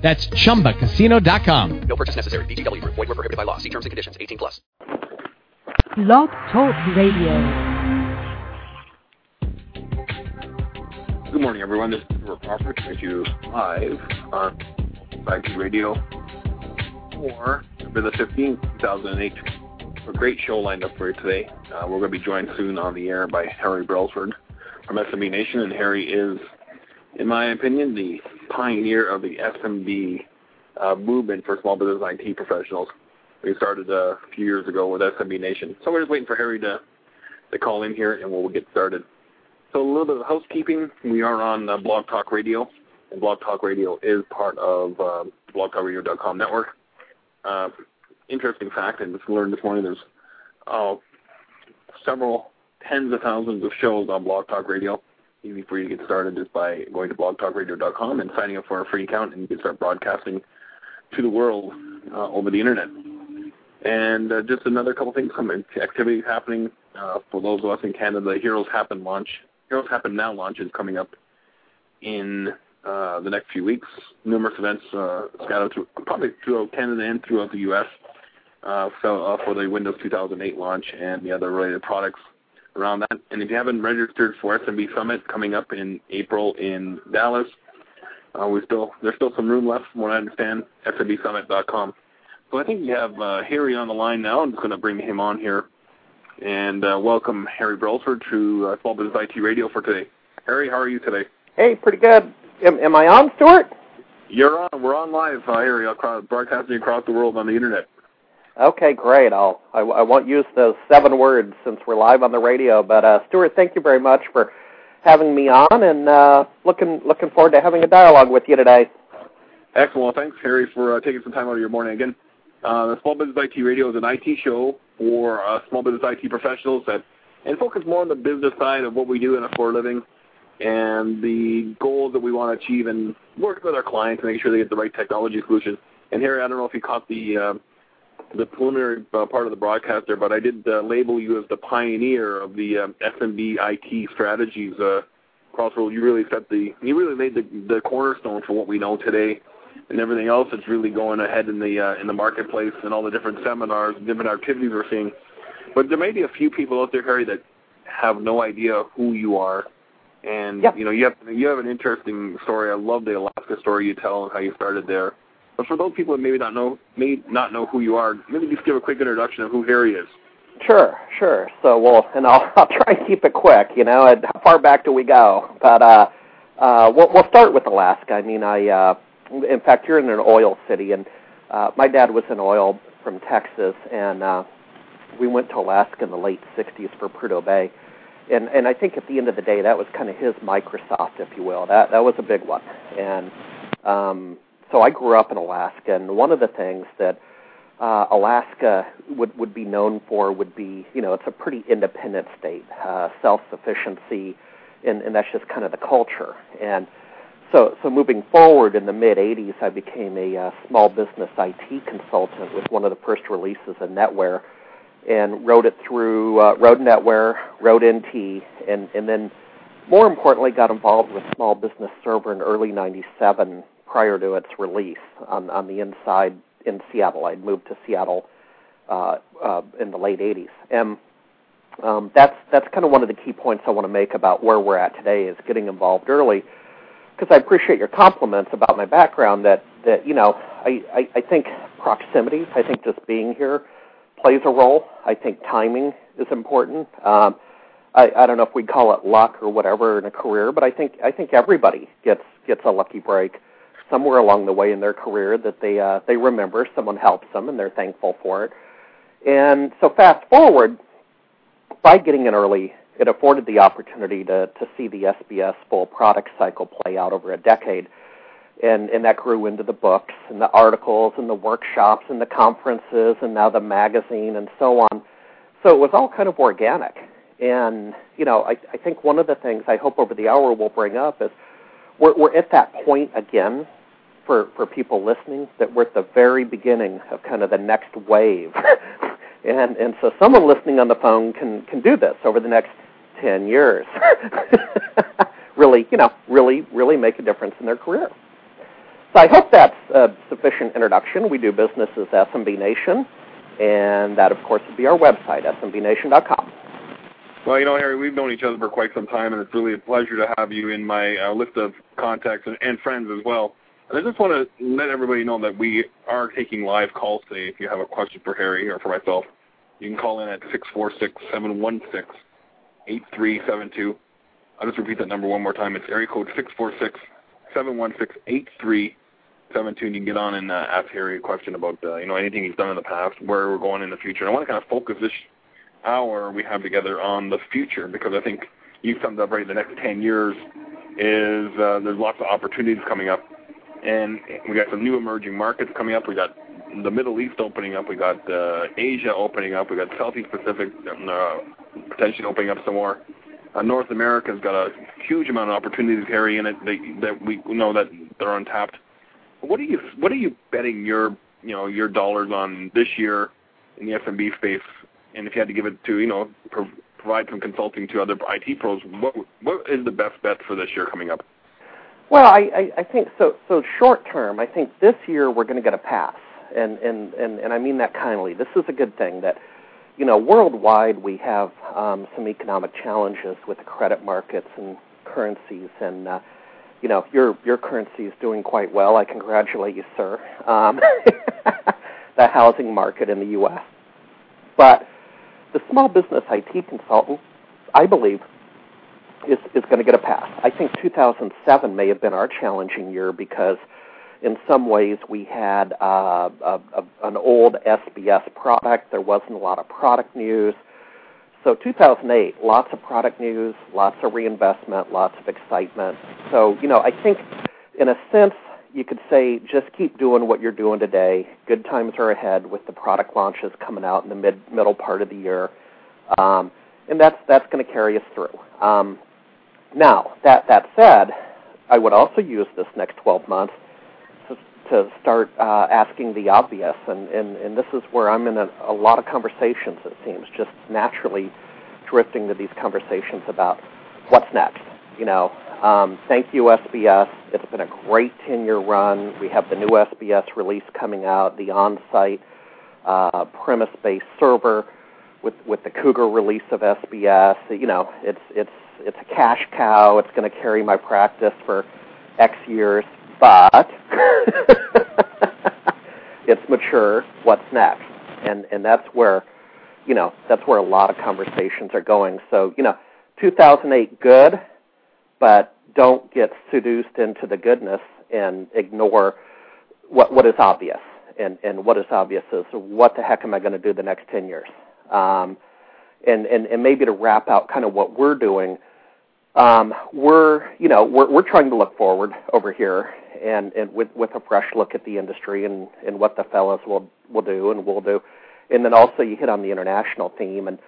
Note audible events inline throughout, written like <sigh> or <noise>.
That's chumbacasino.com. No purchase necessary. VGW Group. Void were prohibited by law. See terms and conditions. 18 plus. Blog Talk Radio. Good morning, everyone. This is Robert Crawford coming to you live on Society Radio for November the 15th, 2008. A great show lined up for you today. Uh, we're going to be joined soon on the air by Harry Brelsford from SMB Nation, and Harry is, in my opinion, the pioneer of the SMB uh, movement for small business IT professionals. We started uh, a few years ago with SMB Nation. So we're just waiting for Harry to, to call in here, and we'll get started. So a little bit of housekeeping. We are on uh, Blog Talk Radio, and Blog Talk Radio is part of uh, blogtalkradio.com network. Uh, interesting fact, and just learned this morning, there's uh, several tens of thousands of shows on Blog Talk Radio. Easy for you to get started just by going to blogtalkradio.com and signing up for a free account, and you can start broadcasting to the world uh, over the internet. And uh, just another couple things, some activities happening uh, for those of us in Canada. The Heroes Happen launch, Heroes Happen Now launch is coming up in uh, the next few weeks. Numerous events uh, scattered through, probably throughout Canada and throughout the U.S. So, uh, for the Windows 2008 launch and the other related products around that. And if you haven't registered for SMB Summit coming up in April in Dallas, uh, we still there's still some room left from what I understand. SMBSummit.com. So I think we have uh, Harry on the line now. I'm just going to bring him on here and uh, welcome Harry Brelsford to uh, Small Business IT Radio for today. Harry, how are you today? Hey, pretty good. Am, am I on, Stuart? You're on. We're on live, uh, Harry, across, broadcasting across the world on the internet. Okay, great. I'll I, I won't use those seven words since we're live on the radio. But uh, Stuart, thank you very much for having me on, and uh, looking looking forward to having a dialogue with you today. Excellent. Thanks, Harry, for uh, taking some time out of your morning again. Uh, the Small Business IT Radio is an IT show for uh, small business IT professionals that and focus more on the business side of what we do in a for a living and the goals that we want to achieve and working with our clients to make sure they get the right technology solution. And Harry, I don't know if you caught the uh, the preliminary uh, part of the broadcast there, but I did uh, label you as the pioneer of the um, SMB IT strategies. Uh, Crossroad, you really set the you really laid the, the cornerstone for what we know today, and everything else that's really going ahead in the uh, in the marketplace and all the different seminars, different activities we're seeing. But there may be a few people out there, Harry, that have no idea who you are, and Yep. you know you have you have an interesting story. I love the Alaska story you tell and how you started there. But for those people that maybe not know may not know who you are, maybe just give a quick introduction of who Harry is. Sure, sure. So, well, and I'll <laughs> I'll try and keep it quick. You know, and how far back do we go? But uh, uh, we'll we'll start with Alaska. I mean, I uh, in fact, you're in an oil city, and uh, my dad was in oil from Texas, and uh, we went to Alaska in the late '60s for Prudhoe Bay. And and I think at the end of the day, that was kind of his Microsoft, if you will. That that was a big one. And um, so I grew up in Alaska, and one of the things that uh, Alaska would would be known for would be, you know, it's a pretty independent state, uh, self-sufficiency, and, and that's just kind of the culture. And so, so moving forward in the mid '80s, I became a uh, small business IT consultant with one of the first releases of NetWare, and wrote it through uh, wrote NetWare, wrote NT, and and then more importantly, got involved with Small Business Server in early '97 prior to its release on on the inside in Seattle. I'd moved to Seattle uh, uh, in the late '80s, and um, that's that's kind of one of the key points I want to make about where we're at today is getting involved early. Because I appreciate your compliments about my background. That that you know, I, I I think proximity. I think just being here plays a role. I think timing is important. Um, I, I don't know if we call it luck or whatever in a career, but I think I think everybody gets gets a lucky break somewhere along the way in their career that they uh, they remember someone helps them and they're thankful for it. And so fast forward, by getting in early, it afforded the opportunity to to see the SBS full product cycle play out over a decade. and and that grew into the books and the articles and the workshops and the conferences and now the magazine and so on. So it was all kind of organic. And you know, I, I think one of the things I hope over the hour we'll bring up is we're, we're at that point again for for people listening that we're at the very beginning of kind of the next wave. <laughs> and and so someone listening on the phone can can do this over the next ten years. <laughs> really, you know, really, really make a difference in their career. So I hope that's a sufficient introduction. We do business as SMB Nation, and that, of course, would be our website, smbnation.com. Well, you know, Harry, we've known each other for quite some time, and it's really a pleasure to have you in my uh, list of contacts and, and friends as well. I just want to let everybody know that we are taking live calls today. If you have a question for Harry or for myself, you can call in at six four six seven one six eight three seven two. I'll just repeat that number one more time. It's area code six four six seven one six eight three seven two. And you can get on and uh, ask Harry a question about uh, you know anything he's done in the past, where we're going in the future. And I want to kind of focus this hour we have together on the future because I think you summed up right. The next ten years is uh, there's lots of opportunities coming up, and we got some new emerging markets coming up. We got the Middle East opening up. We got uh, Asia opening up. We got Southeast Pacific uh, potentially opening up some more. Uh, North America's got a huge amount of opportunities, Harry, in it that, that we know that they're untapped. What are you What are you betting your you know your dollars on this year in the SMB space? And if you had to give it to you know pro- provide some consulting to other IT pros, what what is the best bet for this year coming up? Well, I, I, I think so. So short term, I think this year we're going to get a pass, and and and and I mean that kindly. This is a good thing that you know, worldwide we have um, some economic challenges with the credit markets and currencies, and uh, you know, your your currency is doing quite well. I congratulate you, sir. Um, <laughs> the housing market in the U.S. But the small business IT consultant, I believe, is is going to get a pass. I think 2007 may have been our challenging year because in some ways we had uh, a, a, an old SBS product. There wasn't a lot of product news. So 2008, lots of product news, lots of reinvestment, lots of excitement. So, you know, I think in a sense you could say just keep doing what you're doing today. Good times are ahead with the product launches coming out in the mid middle part of the year. Um, and that's that's going to carry us through. Um, now, that that said, I would also use this next 12 months to start uh, asking the obvious, and, and, and this is where I'm in a, a lot of conversations. It seems just naturally drifting to these conversations about what's next. You know, um, thank you SBS. It's been a great 10-year run. We have the new SBS release coming out, the on-site uh, premise-based server with with the Cougar release of SBS. You know, it's it's it's a cash cow. It's going to carry my practice for X years but <laughs> it's mature. What's next? And and that's where, you know, that's where a lot of conversations are going. So you know, 2008 good, but don't get seduced into the goodness and ignore what what is obvious. And and what is obvious is what the heck am I going to do the next 10 years? Um, and and and maybe to wrap out kind of what we're doing um, we're you know we're we're trying to look forward over here and and with with a fresh look at the industry and and what the fellows will will do and will do, and then also you hit on the international theme and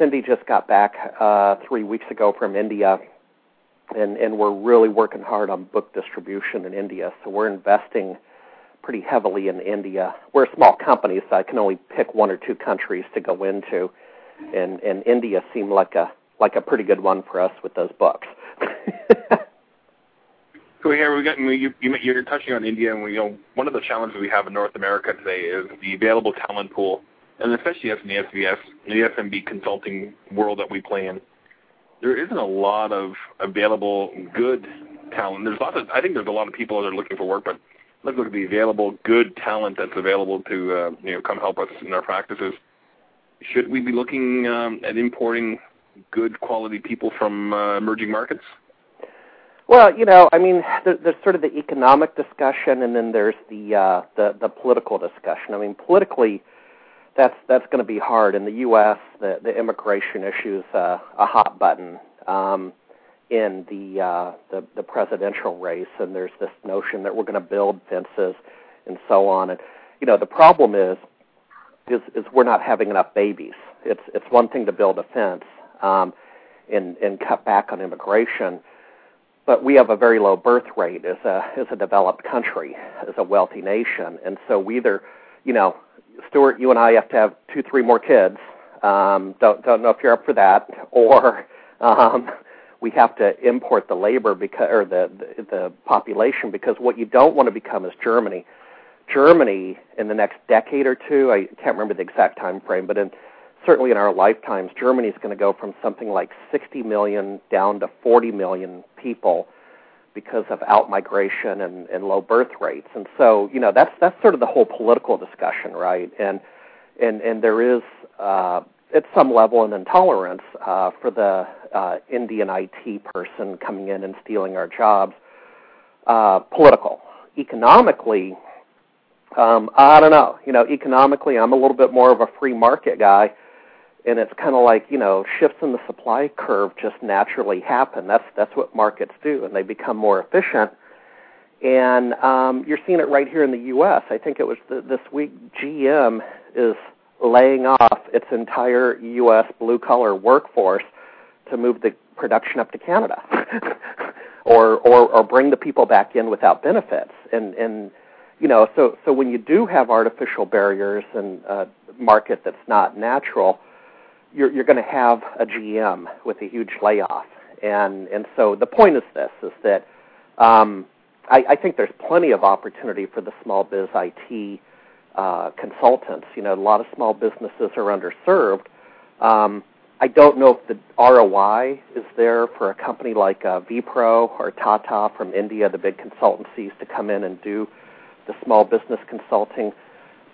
Cindy just got back uh, three weeks ago from India, and and we're really working hard on book distribution in India. So we're investing pretty heavily in India. We're a small company, so I can only pick one or two countries to go into, and and India seemed like a like a pretty good one for us with those books. <laughs> so here we got you, you you're touching on India, and we you know one of the challenges we have in North America today is the available talent pool, and especially as in the SBS, the SMB consulting world that we play in. There isn't a lot of available good talent. There's lots of I think there's a lot of people that are looking for work, but let's look at the available good talent that's available to uh, you know come help us in our practices. Should we be looking um, at importing good quality people from uh, emerging markets? Well, you know, I mean, there, there's sort of the economic discussion, and then there's the uh, the the political discussion. I mean, politically, that's that's going to be hard in the U.S. The the immigration issue is uh, a hot button. Um, in the uh, the, the presidential race, and there's this notion that we're going to build fences and so on. And you know, the problem is is is we're not having enough babies. It's it's one thing to build a fence um, and and cut back on immigration, but we have a very low birth rate as a as a developed country, as a wealthy nation, and so we either, you know, Stuart, you and I have to have two, three more kids. Um, don't don't know if you're up for that, or um, we have to import the labor because or the, the the population because what you don't want to become is Germany. Germany in the next decade or two, I can't remember the exact time frame, but in certainly in our lifetimes, Germany is going to go from something like 60 million down to 40 million people because of outmigration and, and low birth rates. And so, you know, that's that's sort of the whole political discussion, right? And and and there is uh, at some level an intolerance uh, for the uh, Indian IT person coming in and stealing our jobs. Uh, political, economically, um, I don't know. You know, economically, I'm a little bit more of a free market guy, and it's kind of like you know, shifts in the supply curve just naturally happen. That's that's what markets do, and they become more efficient. And um, you're seeing it right here in the U.S. I think it was this week. GM is laying off its entire U.S. blue collar workforce to move the production up to Canada, <laughs> or, or or bring the people back in without benefits. And and you know, so so when you do have artificial barriers and a market that's not natural, you're you're going to have a GM with a huge layoff. And and so the point is this: is that um, I, I think there's plenty of opportunity for the small biz IT uh, consultants. You know, a lot of small businesses are underserved. Um, I don't know if the ROI is there for a company like uh, Wipro or Tata from India, the big consultancies, to come in and do the small business consulting.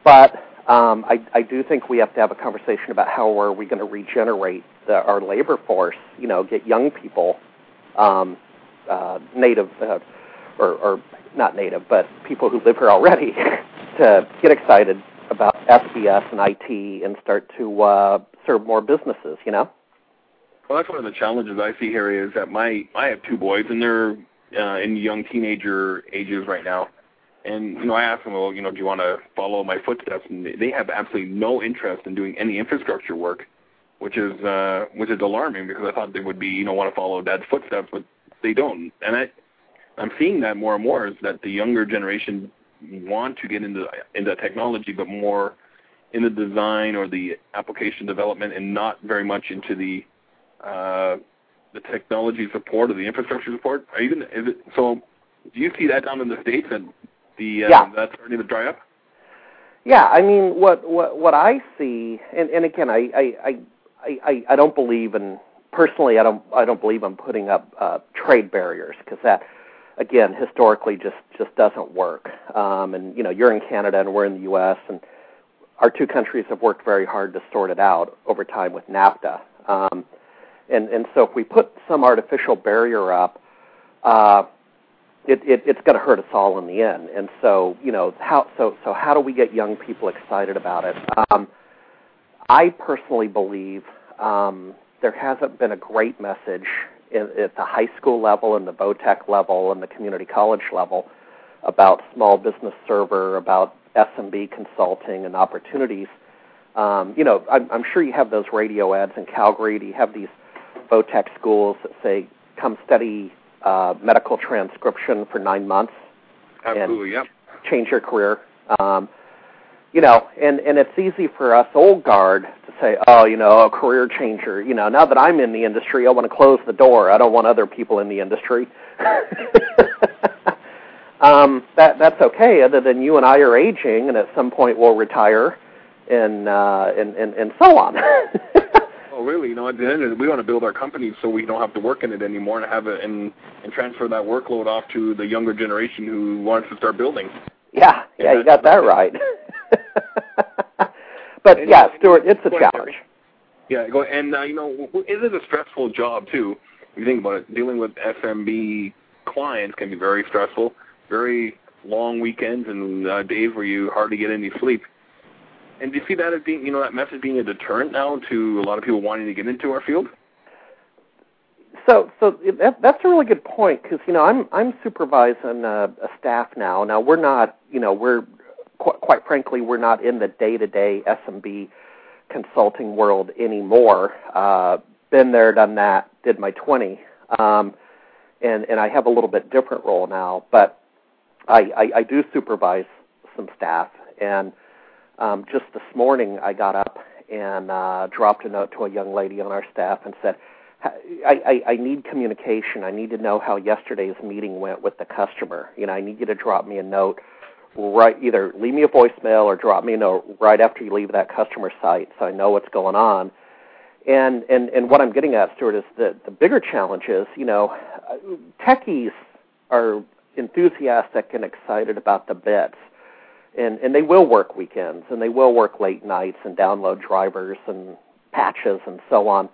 But um, I, I do think we have to have a conversation about how are we going to regenerate the, our labor force. You know, get young people, um, uh, native uh, or, or not native, but people who live here already, <laughs> to get excited about SBS and IT and start to uh, serve more businesses. You know. Well, that's one of the challenges I see here is that my I have two boys and they're uh, in young teenager ages right now, and you know, I asked them, well, you know, do you want to follow my footsteps? And they have absolutely no interest in doing any infrastructure work, which is uh, which is alarming because I thought they would be, you know, want to follow dad's footsteps, but they don't. And I, I'm seeing that more and more is that the younger generation want to get into into technology, but more in the design or the application development, and not very much into the uh, the technology support or the infrastructure support. Is it so? Do you see that down in the states that the uh, Yeah. that's starting to dry up? Yeah, I mean, what what what I see, and and again, I I I I, I don't believe in personally. I don't I don't believe in putting up uh, trade barriers because that again historically just just doesn't work. Um, and you know, you're in Canada and we're in the U.S. and our two countries have worked very hard to sort it out over time with NAFTA. Um, and and so if we put some artificial barrier up, uh, it, it, it's going to hurt us all in the end. And so, you know, how so so how do we get young people excited about it? Um, I personally believe um, there hasn't been a great message in, at the high school level and the VOTEC level and the community college level about small business server, about SMB consulting and opportunities. Um, you know, I'm, I'm sure you have those radio ads in Calgary. Do you have these VOTEC schools that say, "Come study uh, medical transcription for nine months, Absolutely, yep. change your career." Um, you know, and and it's easy for us old guard to say, "Oh, you know, a career changer." You know, now that I'm in the industry, I want to close the door. I don't want other people in the industry. <laughs> um, that that's okay, other than you and I are aging, and at some point we'll retire, and uh, and and and so on. <laughs> Oh, really? You know, at the end of it, we want to build our company so we don't have to work in it anymore and have it and and transfer that workload off to the younger generation who wants to start building. yeah, yeah, you got that right. <laughs> but And- yeah, Stuart, it's a challenge. Yeah, go and uh, you know, is it a stressful job too? If you think about it, dealing with SMB clients can be very stressful. Very long weekends and uh, days where you hardly get any sleep. And do you see that as being, you know, that message being a deterrent now to a lot of people wanting to get into our field? so so that, that's a really good point because you know I'm I'm supervising a, a staff now. Now we're not you know we're qu- quite frankly we're not in the day to day SMB consulting world anymore. Uh, been there, done that, did my 20, um, and and I have a little bit different role now, but I I, I do supervise some staff and. Um, just this morning, I got up and uh, dropped a note to a young lady on our staff and said, I, I, I need communication. I need to know how yesterday's meeting went with the customer. You know, I need you to drop me a note right either leave me a voicemail or drop me a note right after you leave that customer site so I know what's going on. And and and what I'm getting at, Stuart, is that the bigger challenge is, you know, techies are enthusiastic and excited about the bits. And and they will work weekends and they will work late nights and download drivers and patches and so on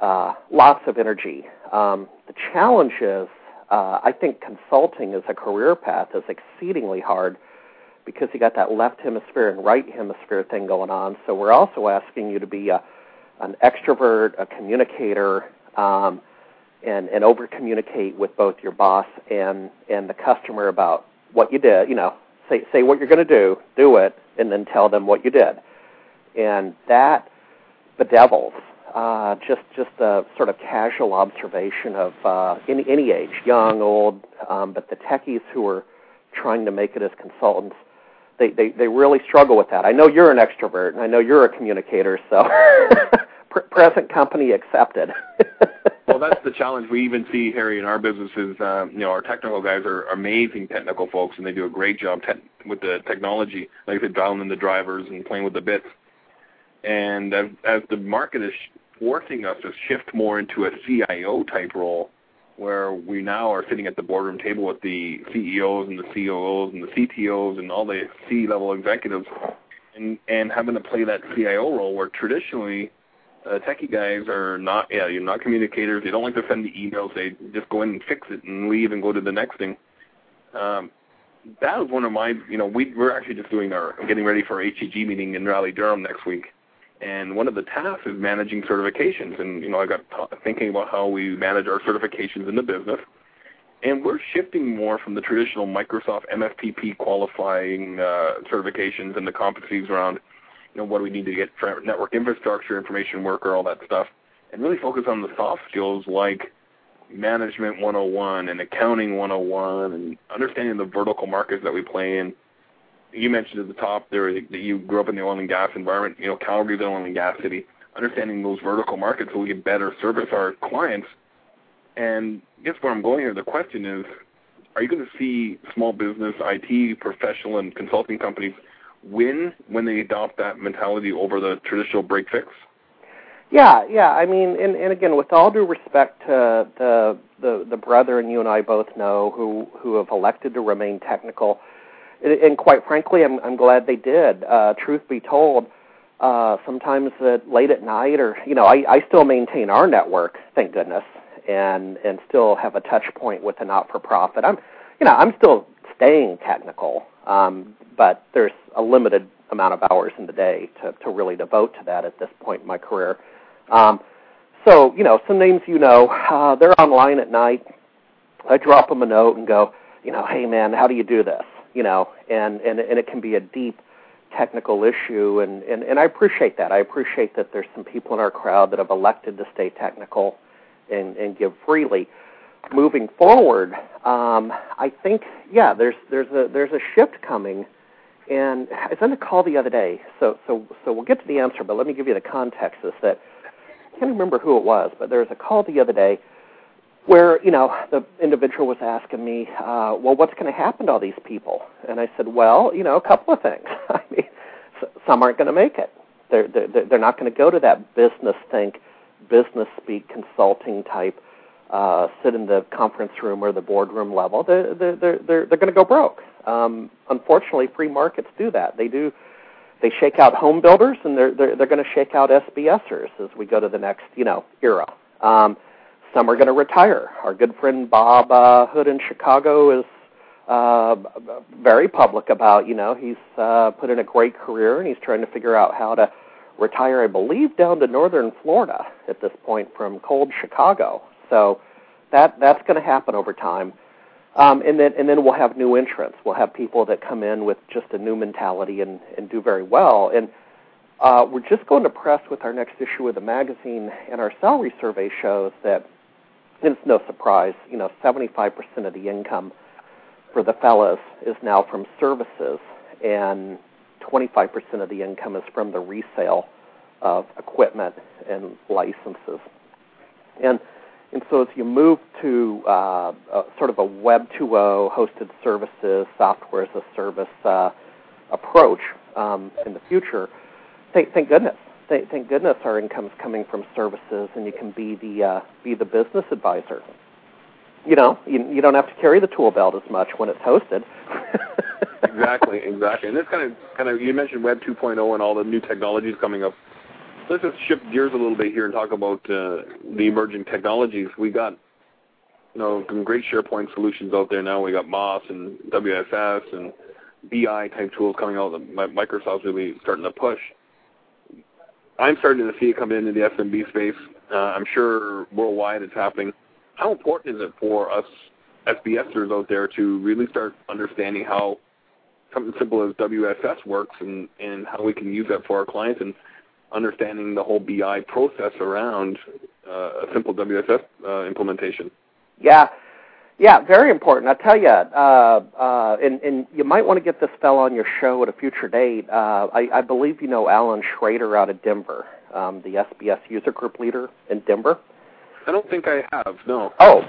uh, lots of energy. Um, the challenge is, uh, I think consulting as a career path is exceedingly hard because you got that left hemisphere and right hemisphere thing going on. So we're also asking you to be a, an extrovert, a communicator, um, and and over communicate with both your boss and and the customer about what you did. You know, say say what you're going to do, do it, and then tell them what you did. And that bedevils uh, just just a sort of casual observation of uh, any any age, young, old, um, but the techies who are trying to make it as consultants, they, they they really struggle with that. I know you're an extrovert, and I know you're a communicator, so <laughs> present company accepted. <laughs> well, that's the challenge we even see, Harry, in our businesses. Um, you know, our technical guys are amazing technical folks, and they do a great job te- with the technology, like said, dialing in the drivers and playing with the bits. And as, as the market is forcing us to shift more into a CIO type role, where we now are sitting at the boardroom table with the CEOs and the COOs and the CTOs and all the C-level executives, and and having to play that CIO role, where traditionally uh, techie guys are not yeah you're not communicators. They don't like to send the emails. They just go in and fix it and leave and go to the next thing. Um, that was one of my you know we we're actually just doing our getting ready for our HTG meeting in Raleigh Durham next week and one of the tasks is managing certifications. And you know, I got t- thinking about how we manage our certifications in the business, and we're shifting more from the traditional Microsoft MSPP qualifying uh, certifications and the competencies around, know, what do we need to get network infrastructure, information worker, all that stuff, and really focus on the soft skills like management 101 and accounting 101 and understanding the vertical markets that we play in you mentioned at the top there that you grew up in the oil and gas environment. You know, Calgary's an oil and gas city. Understanding those vertical markets so we can better service our clients. And I guess where I'm going here, the question is, are you going to see small business, IT professional, and consulting companies win when they adopt that mentality over the traditional break fix? Yeah, yeah. I mean, and, and again, with all due respect to the the the brethren you and I both know who who have elected to remain technical, and quite frankly, I'm, I'm glad they did. Uh, truth be told, uh, sometimes at, late at night, or you know, I, I still maintain our network, thank goodness, and and still have a touch point with a not-for-profit. I'm, you know, I'm still staying technical, um, but there's a limited amount of hours in the day to to really devote to that at this point in my career. Um, so, you know, some names you know, uh, they're online at night. I drop them a note and go, you know, hey man, how do you do this? you know, and and and it can be a deep technical issue, and and and I appreciate that. I appreciate that there's some people in our crowd that have elected to stay technical and and give freely. Moving forward, um, I think yeah, there's there's a there's a shift coming, and I was on a call the other day, so so so we'll get to the answer, but let me give you the context. Is that I can't remember who it was, but there was a call the other day where you know the individual was asking me, uh, well, what's going to happen to all these people? And I said, well, you know, a couple of things. <laughs> I mean, some aren't going to make it. They're they're, they're not going to go to that business think, business speak consulting type. Uh, sit in the conference room or the boardroom level. They're they're they're they're, going to go broke. Um, unfortunately, free markets do that. They do. They shake out home builders, and they're they're, they're going to shake out SBSers as we go to the next you know era. Um, some are going to retire. Our good friend Bob uh, Hood in Chicago is uh, very public about, you know, he's uh, put in a great career and he's trying to figure out how to retire, I believe, down to northern Florida at this point from cold Chicago. So that that's going to happen over time. Um, and then and then we'll have new entrants. We'll have people that come in with just a new mentality and, and do very well. And uh, we're just going to press with our next issue of the magazine and our salary survey shows that and it's no surprise, you know, 75% of the income for the fellas is now from services, and 25% of the income is from the resale of equipment and licenses. And and so as you move to uh, a, sort of a Web 2.0 hosted services, software as a service uh, approach um, in the future, thank, thank goodness thank, thank goodness our income's coming from services, and you can be the uh, be the business advisor. You know, you, you don't have to carry the tool belt as much when it's hosted. <laughs> exactly, exactly. And this kind of kind of you mentioned Web 2.0 and all the new technologies coming up. Let's just shift gears a little bit here and talk about uh, the emerging technologies. We got you know some great SharePoint solutions out there now. We got Moss and WSS and BI type tools coming out that Microsoft's really starting to push. I'm starting to see it come into the SMB space. Uh, I'm sure worldwide it's happening. How important is it for us SBSers out there to really start understanding how something simple as WSS works and, and how we can use that for our clients and understanding the whole BI process around uh, a simple WSS uh, implementation? Yeah, yeah, very important. I tell you, uh, uh, and, and you might want to get this fellow on your show at a future date. Uh, I, I believe you know Alan Schrader out of Denver, um, the SBS user group leader in Denver. I don't think I have. No. Oh,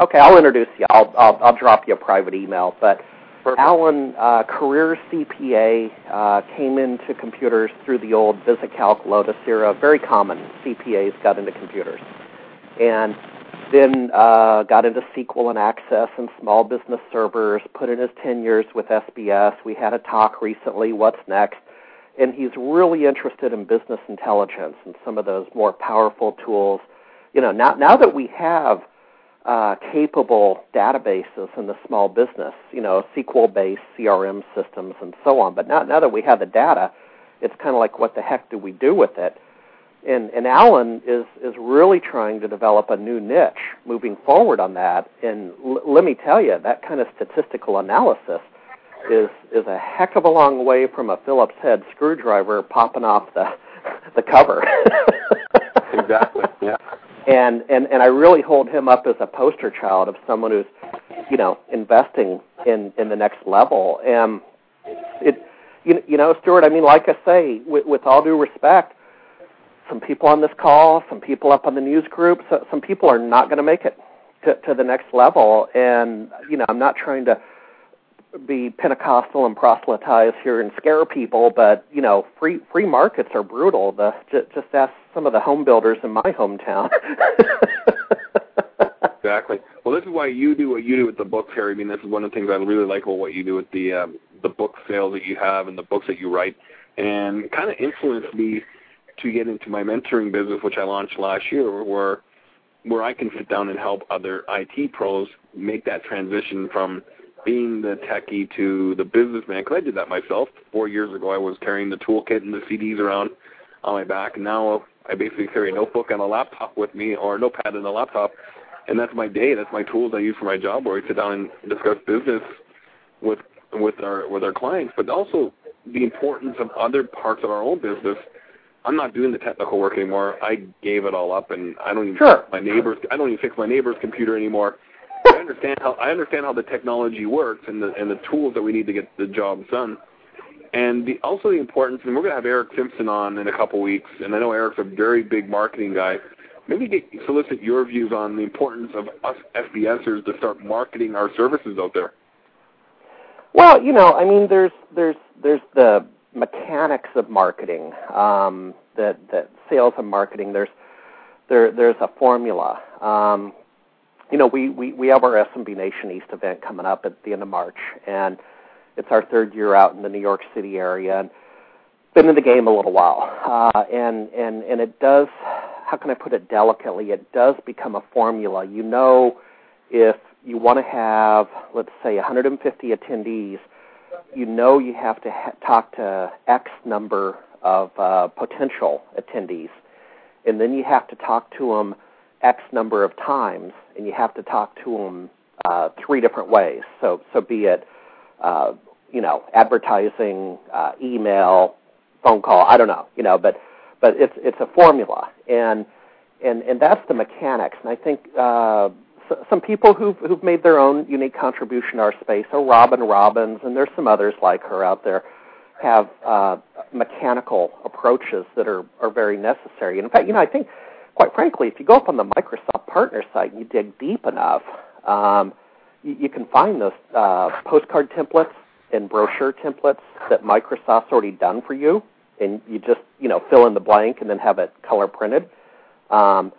okay. I'll introduce you. I'll I'll, I'll drop you a private email. But Perfect. Alan, uh, career CPA, uh, came into computers through the old VisiCalc Lotus era. Very common. CPAs got into computers, and then uh, got into SQL and Access and small business servers, put in his 10 years with SBS. We had a talk recently, what's next? And he's really interested in business intelligence and some of those more powerful tools. You know, now, now that we have uh, capable databases in the small business, you know, SQL-based CRM systems and so on, but now, now that we have the data, it's kind of like, what the heck do we do with it? and and Alan is is really trying to develop a new niche moving forward on that. And l- let me tell you, that kind of statistical analysis is is a heck of a long way from a Phillips head screwdriver popping off the <laughs> the cover. <laughs> exactly. Yeah. And and and I really hold him up as a poster child of someone who's, you know, investing in in the next level. And it, you you know, Stuart. I mean, like I say, with, with all due respect some people on this call, some people up on the news group, so, some people are not going to make it to, to the next level. And you know, I'm not trying to be Pentecostal and proselytize here and scare people, but you know, free free markets are brutal. The just, ask some of the home builders in my hometown. <laughs> exactly. Well, this is why you do what you do with the books, Harry. I mean, this is one of the things I really like about what you do with the um, the book sales that you have and the books that you write, and kind of influenced me to get into my mentoring business, which I launched last year, where where I can sit down and help other IT pros make that transition from being the techie to the businessman. Because I did that myself four years ago. I was carrying the toolkit and the CDs around on my back. Now I basically carry a notebook and a laptop with me, or a notepad and a laptop, and that's my day. That's my tools I use for my job, where I sit down and discuss business with with our with our clients, but also the importance of other parts of our own business I'm not doing the technical work anymore. I gave it all up, and I don't even sure. fix my neighbor's. I don't even fix my neighbor's computer anymore. I understand how I understand how the technology works and the and the tools that we need to get the job done, and the, also the importance. And we're going to have Eric Simpson on in a couple weeks, and I know Eric's a very big marketing guy. Maybe get, solicit your views on the importance of us SBSers to start marketing our services out there. Well, you know, I mean, there's there's there's the mechanics of marketing, um, that that sales and marketing. There's there there's a formula. Um, you know, we, we we have our SMB Nation East event coming up at the end of March, and it's our third year out in the New York City area, and been in the game a little while, uh, and and and it does. How can I put it delicately? It does become a formula. You know, if you want to have, let's say, 150 attendees you know you have to ha- talk to X number of uh, potential attendees, and then you have to talk to them X number of times, and you have to talk to them uh, three different ways. So, so be it, uh, you know, advertising, uh, email, phone call. I don't know, you know, but but it's it's a formula, and and and that's the mechanics. And I think uh, some people who've who've made their own unique contribution to our space, so Robin Robins, and there's some others like her out there, have uh, mechanical approaches that are are very necessary. And in fact, you know, I think quite frankly, if you go up on the Microsoft partner site and you dig deep enough, um, you, you can find those uh, postcard templates and brochure templates that Microsoft's already done for you, and you just you know fill in the blank and then have it color printed. Um,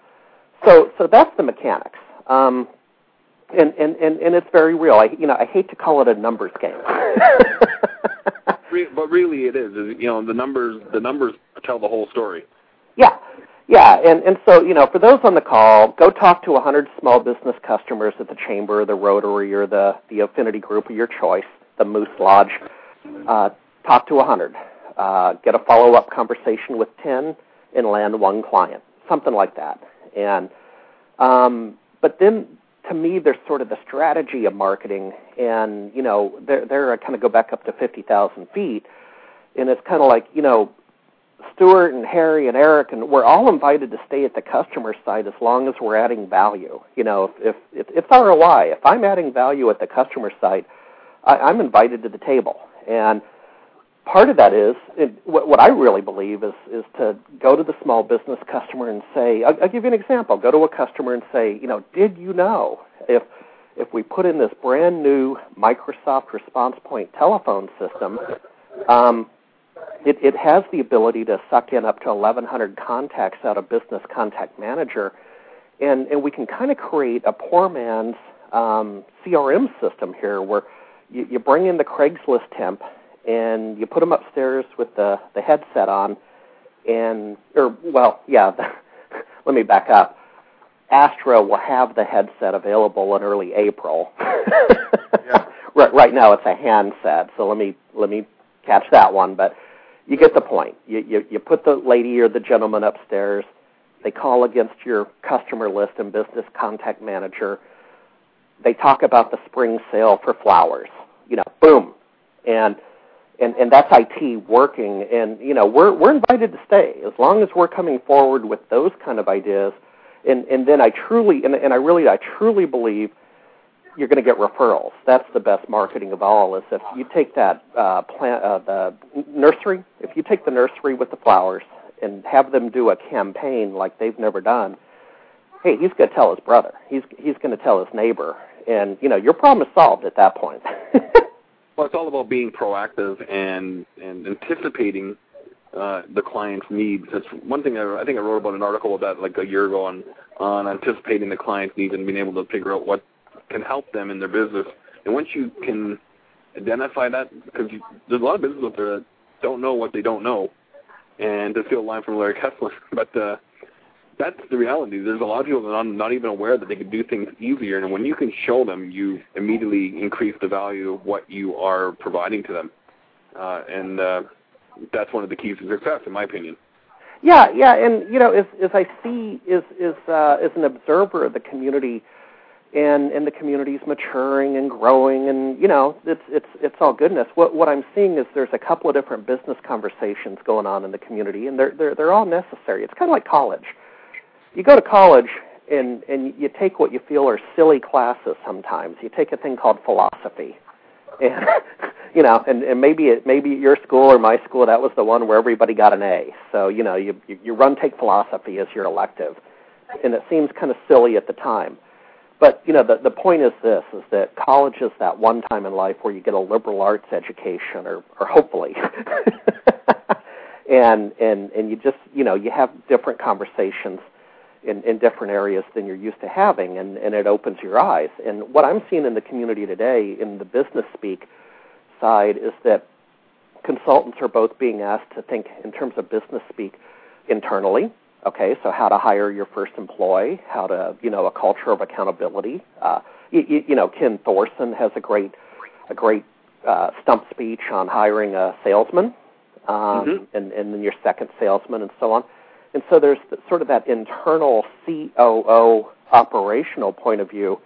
so so that's the mechanics. Um, and, and, and, and it's very real. I you know I hate to call it a numbers game. <laughs> but really, it is. You know, the numbers the numbers tell the whole story. Yeah, yeah, and and so you know, for those on the call, go talk to 100 small business customers at the chamber, the Rotary, or the the affinity group of your choice, the Moose Lodge. Uh, talk to 100. Uh, get a follow up conversation with 10, and land one client, something like that. And um, but then to me, there's sort of the strategy of marketing, and you know, there, there I kind of go back up to 50,000 feet, and it's kind of like you know, Stuart and Harry and Eric, and we're all invited to stay at the customer side as long as we're adding value. You know, if, if, if it's ROI, if I'm adding value at the customer side, I, I'm invited to the table. And part of that is it, what, what I really believe is is to go to the small business customer and say, I'll, I'll give you an example. Go to a customer and say, you know, did you know if if we put in this brand new Microsoft Response Point telephone system, um, it, it has the ability to suck in up to 1,100 contacts out of Business Contact Manager, and, and we can kind of create a poor man's um, CRM system here where you, you bring in the Craigslist temp and you put them upstairs with the, the headset on, and, or, well, yeah, <laughs> let me back up. Aastra will have the headset available in early April. <laughs> yeah. right, right now it's a handset, so let me let me catch that one. But you get the point. You, you, you put the lady or the gentleman upstairs. They call against your customer list and business contact manager. They talk about the spring sale for flowers. You know, boom, and and and that's IT working. And you know, we're we're invited to stay as long as we're coming forward with those kind of ideas. And and then I truly and and I really I truly believe you're going to get referrals. That's the best marketing of all. Is if you take that uh, plant, uh, the nursery, if you take the nursery with the flowers and have them do a campaign like they've never done. Hey, he's going to tell his brother. He's he's going to tell his neighbor, and you know your problem is solved at that point. <laughs> well, it's all about being proactive and and anticipating uh, the client's needs. That's one thing I, I think I wrote about an article about like a year ago on on anticipating the client's needs and being able to figure out what can help them in their business. And once you can identify that, because there's a lot of businesses out there that don't know what they don't know, and to steal a line from Larry Kessler, <laughs> but uh, that's the reality. There's a lot of people that are not, even aware that they can do things easier, and when you can show them, you immediately increase the value of what you are providing to them, uh, and uh, that's one of the keys to success, in my opinion. Yeah, yeah, and you know, as as I see, is is uh, as an observer of the community and and the community's maturing and growing and you know it's it's it's all goodness. What what i'm seeing is there's a couple of different business conversations going on in the community and they're they're they're all necessary. It's kind of like college. You go to college and and you take what you feel are silly classes sometimes. You take a thing called philosophy. And <laughs> you know and and maybe it maybe at your school or my school that was the one where everybody got an a. So you know you you, you run take philosophy as your elective. And it seems kind of silly at the time but you know, the the point is this: is that college is that one time in life where you get a liberal arts education, or or hopefully, <laughs> and and and you just you know you have different conversations in in different areas than you're used to having, and and it opens your eyes. And what I'm seeing in the community today, in the business speak side, is that consultants are both being asked to think in terms of business speak internally Okay, so how to hire your first employee, how to, you know, a culture of accountability. Uh, you, you know, Ken Thoreson has a great, a great uh, stump speech on hiring a salesman, um, mm-hmm. and, and then your second salesman, and so on. and so there's the, sort of that internal COO operational point of view,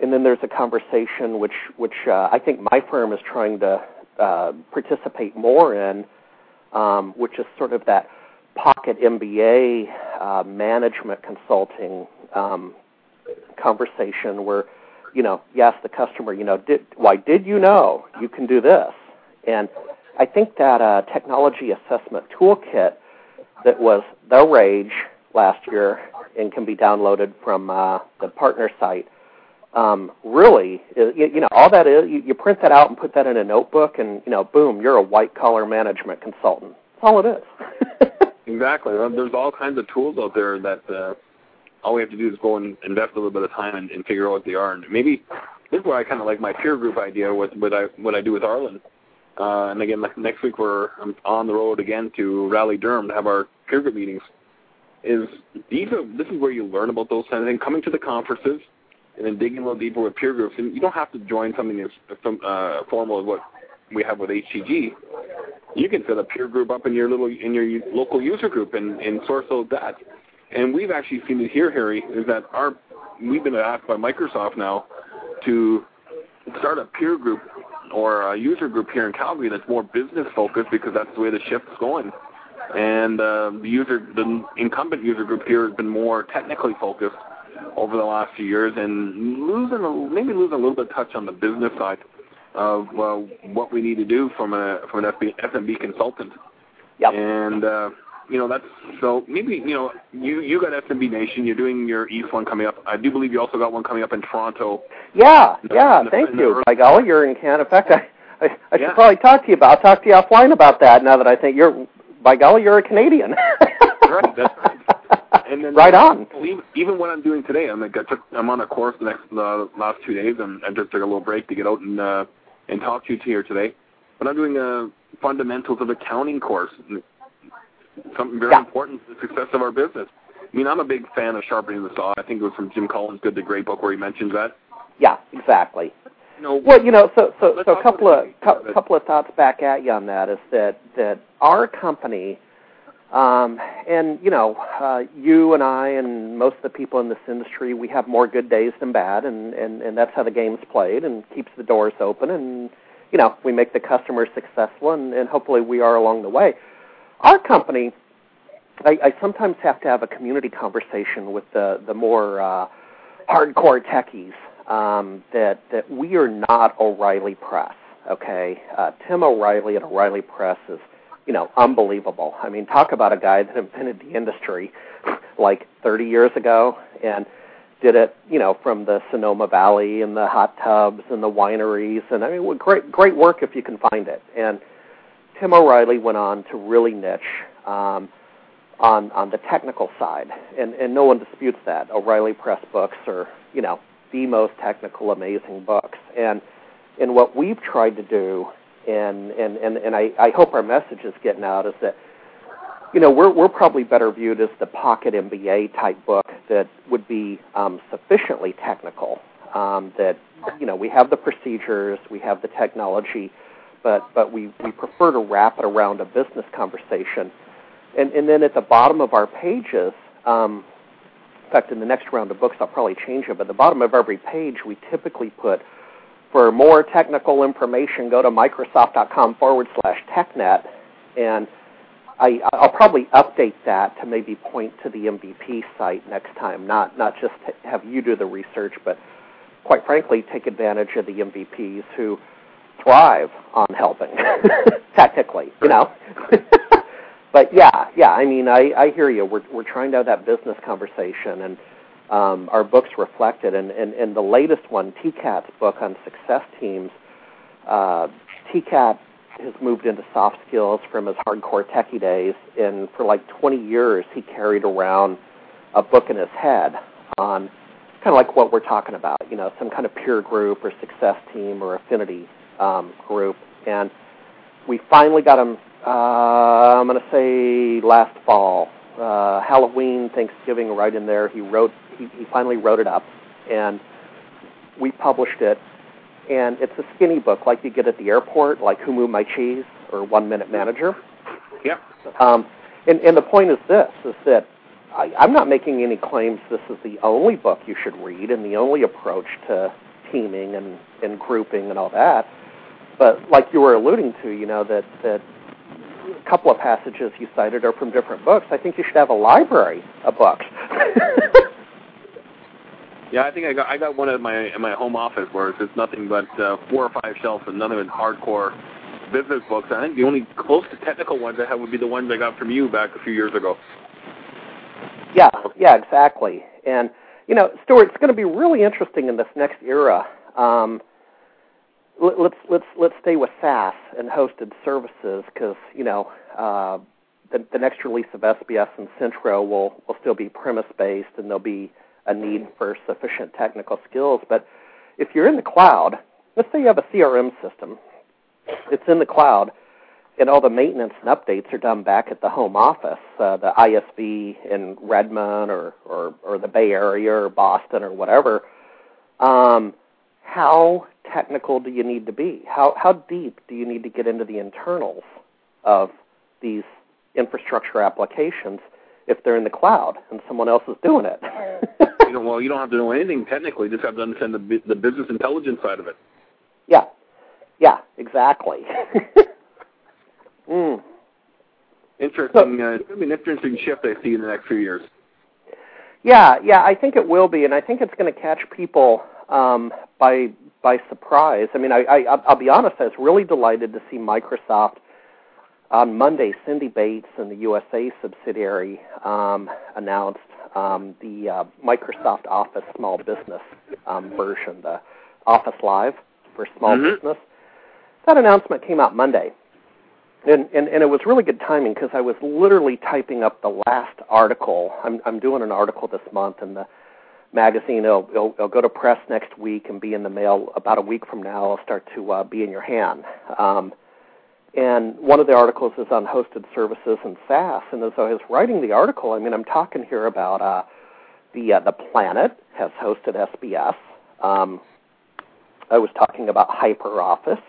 and then there's a conversation which which uh, I think my firm is trying to uh, participate more in, um, which is sort of that pocket MBA uh, management consulting um, conversation where you know you ask the customer, you know, did, why did you know you can do this? And I think that uh, technology assessment toolkit that was the rage last year and can be downloaded from uh, the partner site. Um, really, you, you know, all that is you, you print that out and put that in a notebook, and you know, boom, you're a white collar management consultant. That's all it is. <laughs> exactly. There's all kinds of tools out there that uh, all we have to do is go and invest a little bit of time and, and figure out what they are. And maybe this is where I kind of like my peer group idea with what I what I do with Arlin. Uh, and again, next week we're I'm on the road again to Raleigh Durham to have our peer group meetings. Is these are this is where you learn about those kind of things. Coming to the conferences and then digging a little deeper with peer groups, and you don't have to join something as uh, formal as what we have with HTG. You can set a peer group up in your little in your local user group and, and source that. And we've actually seen it here, Harry, is that our we've been asked by Microsoft now to start a peer group or a user group here in Calgary that's more business focused because that's the way the shift's going. And uh, the user, the incumbent user group here has been more technically focused over the last few years and losing a, maybe losing a little bit of touch on the business side of uh, what we need to do from a from an FB, SMB consultant. Yep. And uh, you know that's so maybe you know you you got SMB Nation. You're doing your East one coming up. I do believe you also got one coming up in Toronto. Yeah, yeah. The, thank you. By golly, you're in Canada. In fact, I I, I yeah. should probably talk to you about. I'll talk to you offline about that. Now that I think you're by golly, you're a Canadian. right. That's right. <laughs> And then right on. Even, even what I'm doing today, I'm like I took, I'm on a course the next uh, last two days, and I just took a little break to get out and uh, and talk to you here today. But I'm doing a fundamentals of accounting course, something very yeah. important to the success of our business. I mean, I'm a big fan of sharpening the saw. I think it was from Jim Collins' Good to Great book where he mentions that. Yeah, exactly. You know, well, you know, so so so a couple of cu- couple of thoughts back at you on that is that that our company, um, and you know, uh, you and I and most of the people in this industry, we have more good days than bad, and and and that's how the game's played, and keeps the doors open, and you know, we make the customer successful, and, and hopefully we are along the way. Our company, I, I sometimes have to have a community conversation with the the more uh, hardcore techies um, that that we are not O'Reilly Press. Okay, uh, Tim O'Reilly at O'Reilly Press is, you know, unbelievable. I mean, talk about a guy that invented the industry like 30 years ago and did it, you know, from the Sonoma Valley and the hot tubs and the wineries, and I mean, great great work if you can find it. And Tim O'Reilly went on to really niche. Um, on on the technical side, and and no one disputes that. O'Reilly Press books are you know the most technical, amazing books. And and what we've tried to do, and and and, and I, I hope our message is getting out, is that you know we're we're probably better viewed as the pocket MBA type book that would be um, sufficiently technical. Um, that you know we have the procedures, we have the technology, but but we we prefer to wrap it around a business conversation. And and then at the bottom of our pages, um, in fact, in the next round of books, I'll probably change it. But at the bottom of every page, we typically put, for more technical information, go to Microsoft.com forward slash TechNet. And I, I'll probably update that to maybe point to the MVP site next time, not, not just have you do the research, but quite frankly, take advantage of the MVPs who thrive on helping <laughs> technically, you know. <laughs> but yeah, yeah. I mean, I, I hear you. We're we're trying to have that business conversation, and um, our books reflected. And, and and the latest one, TCAT's book on success teams. Uh, TCAT has moved into soft skills from his hardcore techie days, and for like 20 years, he carried around a book in his head on kind of like what we're talking about. You know, some kind of peer group or success team or affinity um, group, and we finally got him uh, I'm going to say last fall, uh, Halloween, Thanksgiving, right in there. He wrote. He, he finally wrote it up, and we published it. And it's a skinny book, like you get at the airport, like Who Moved My Cheese or One Minute Manager. Yep. Um, and and the point is this: is that I, I'm not making any claims this is the only book you should read and the only approach to teaming and and grouping and all that. But like you were alluding to, you know that that a couple of passages you cited are from different books. I think you should have a library of books. <laughs> Yeah, I think I got I got one at my in my home office where it's just nothing but uh, four or five shelves and none of it hardcore business books. I think the only close to technical ones I have would be the ones I got from you back a few years ago. Yeah, yeah, exactly. And you know, Stuart, it's going to be really interesting in this next era. Um, let, let's let's let's stay with SaaS and hosted services because you know uh, the, the next release of SBS and Centro will will still be premise based, and there'll be a need for sufficient technical skills. But if you're in the cloud, let's say you have a CRM system, it's in the cloud, and all the maintenance and updates are done back at the home office, uh, the ISV in Redmond or, or, or the Bay Area or Boston or whatever. Um, how technical do you need to be? How, how deep do you need to get into the internals of these infrastructure applications if they're in the cloud and someone else is doing it? You know, well, you don't have to know anything technically; you just have to understand the the business intelligence side of it. Yeah, yeah, exactly. <laughs> mm. Interesting. So, uh, it's going to be an interesting shift I see in the next few years. Yeah, yeah, I think it will be, and I think it's going to catch people um, by by surprise. I mean, I, I I'll be honest, I was really delighted to see Microsoft on Monday. Cindy Bates and the USA subsidiary um, announced um, the uh, Microsoft Office Small Business um, version, the Office Live for small mm-hmm. business. That announcement came out Monday. And, and, and it was really good timing because I was literally typing up the last article. I'm, I'm doing an article this month in the magazine. It'll, it'll, it'll go to press next week and be in the mail about a week from now. It'll start to uh, be in your hand. Um, and one of the articles is on hosted services and SaaS. And as I was writing the article, I mean, I'm talking here about uh, the uh, the Planet has hosted SBS. Um, I was talking about HyperOffice.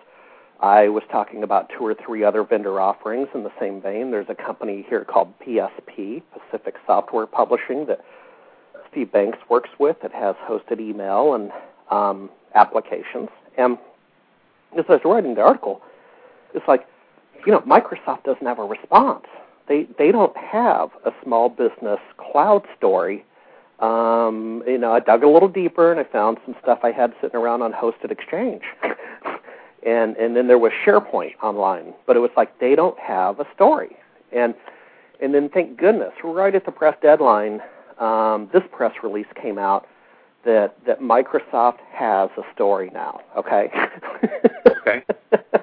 I was talking about two or three other vendor offerings in the same vein. There's a company here called PSP, Pacific Software Publishing, that Steve Banks works with that has hosted email and um, applications. And as I was writing the article, it's like, you know, Microsoft doesn't have a response. They they don't have a small business cloud story um, you know, I dug a little deeper and I found some stuff I had sitting around on Hosted Exchange. <laughs> and and then there was SharePoint online, but it was like they don't have a story. And and then thank goodness, right at the press deadline, um, this press release came out that that Microsoft has a story now. Okay. <laughs> okay. <laughs>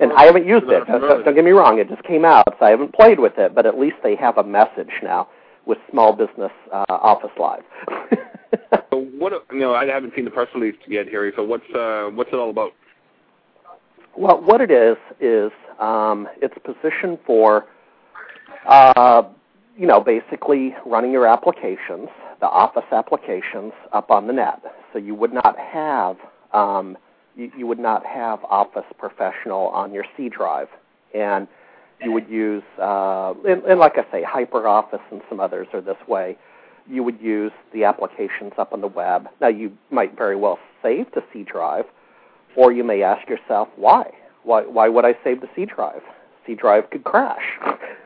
and I haven't used it. Don't, don't get me wrong; it just came out, so I haven't played with it. But at least they have a message now with Small Business uh, Office Live. <laughs> so what? Know, I haven't seen the press release yet, Harry. So what's uh, what's it all about? Well, what it is is um, it's positioned for, uh, you know, basically running your applications, the Office applications, up on the net. So you would not have um, you, you would not have Office Professional on your C drive, and you would use, uh, and, and like I say, HyperOffice and some others are this way. You would use the applications up on the web. Now, you might very well save to C drive, or you may ask yourself, why? Why, why would I save to C drive? C drive could crash.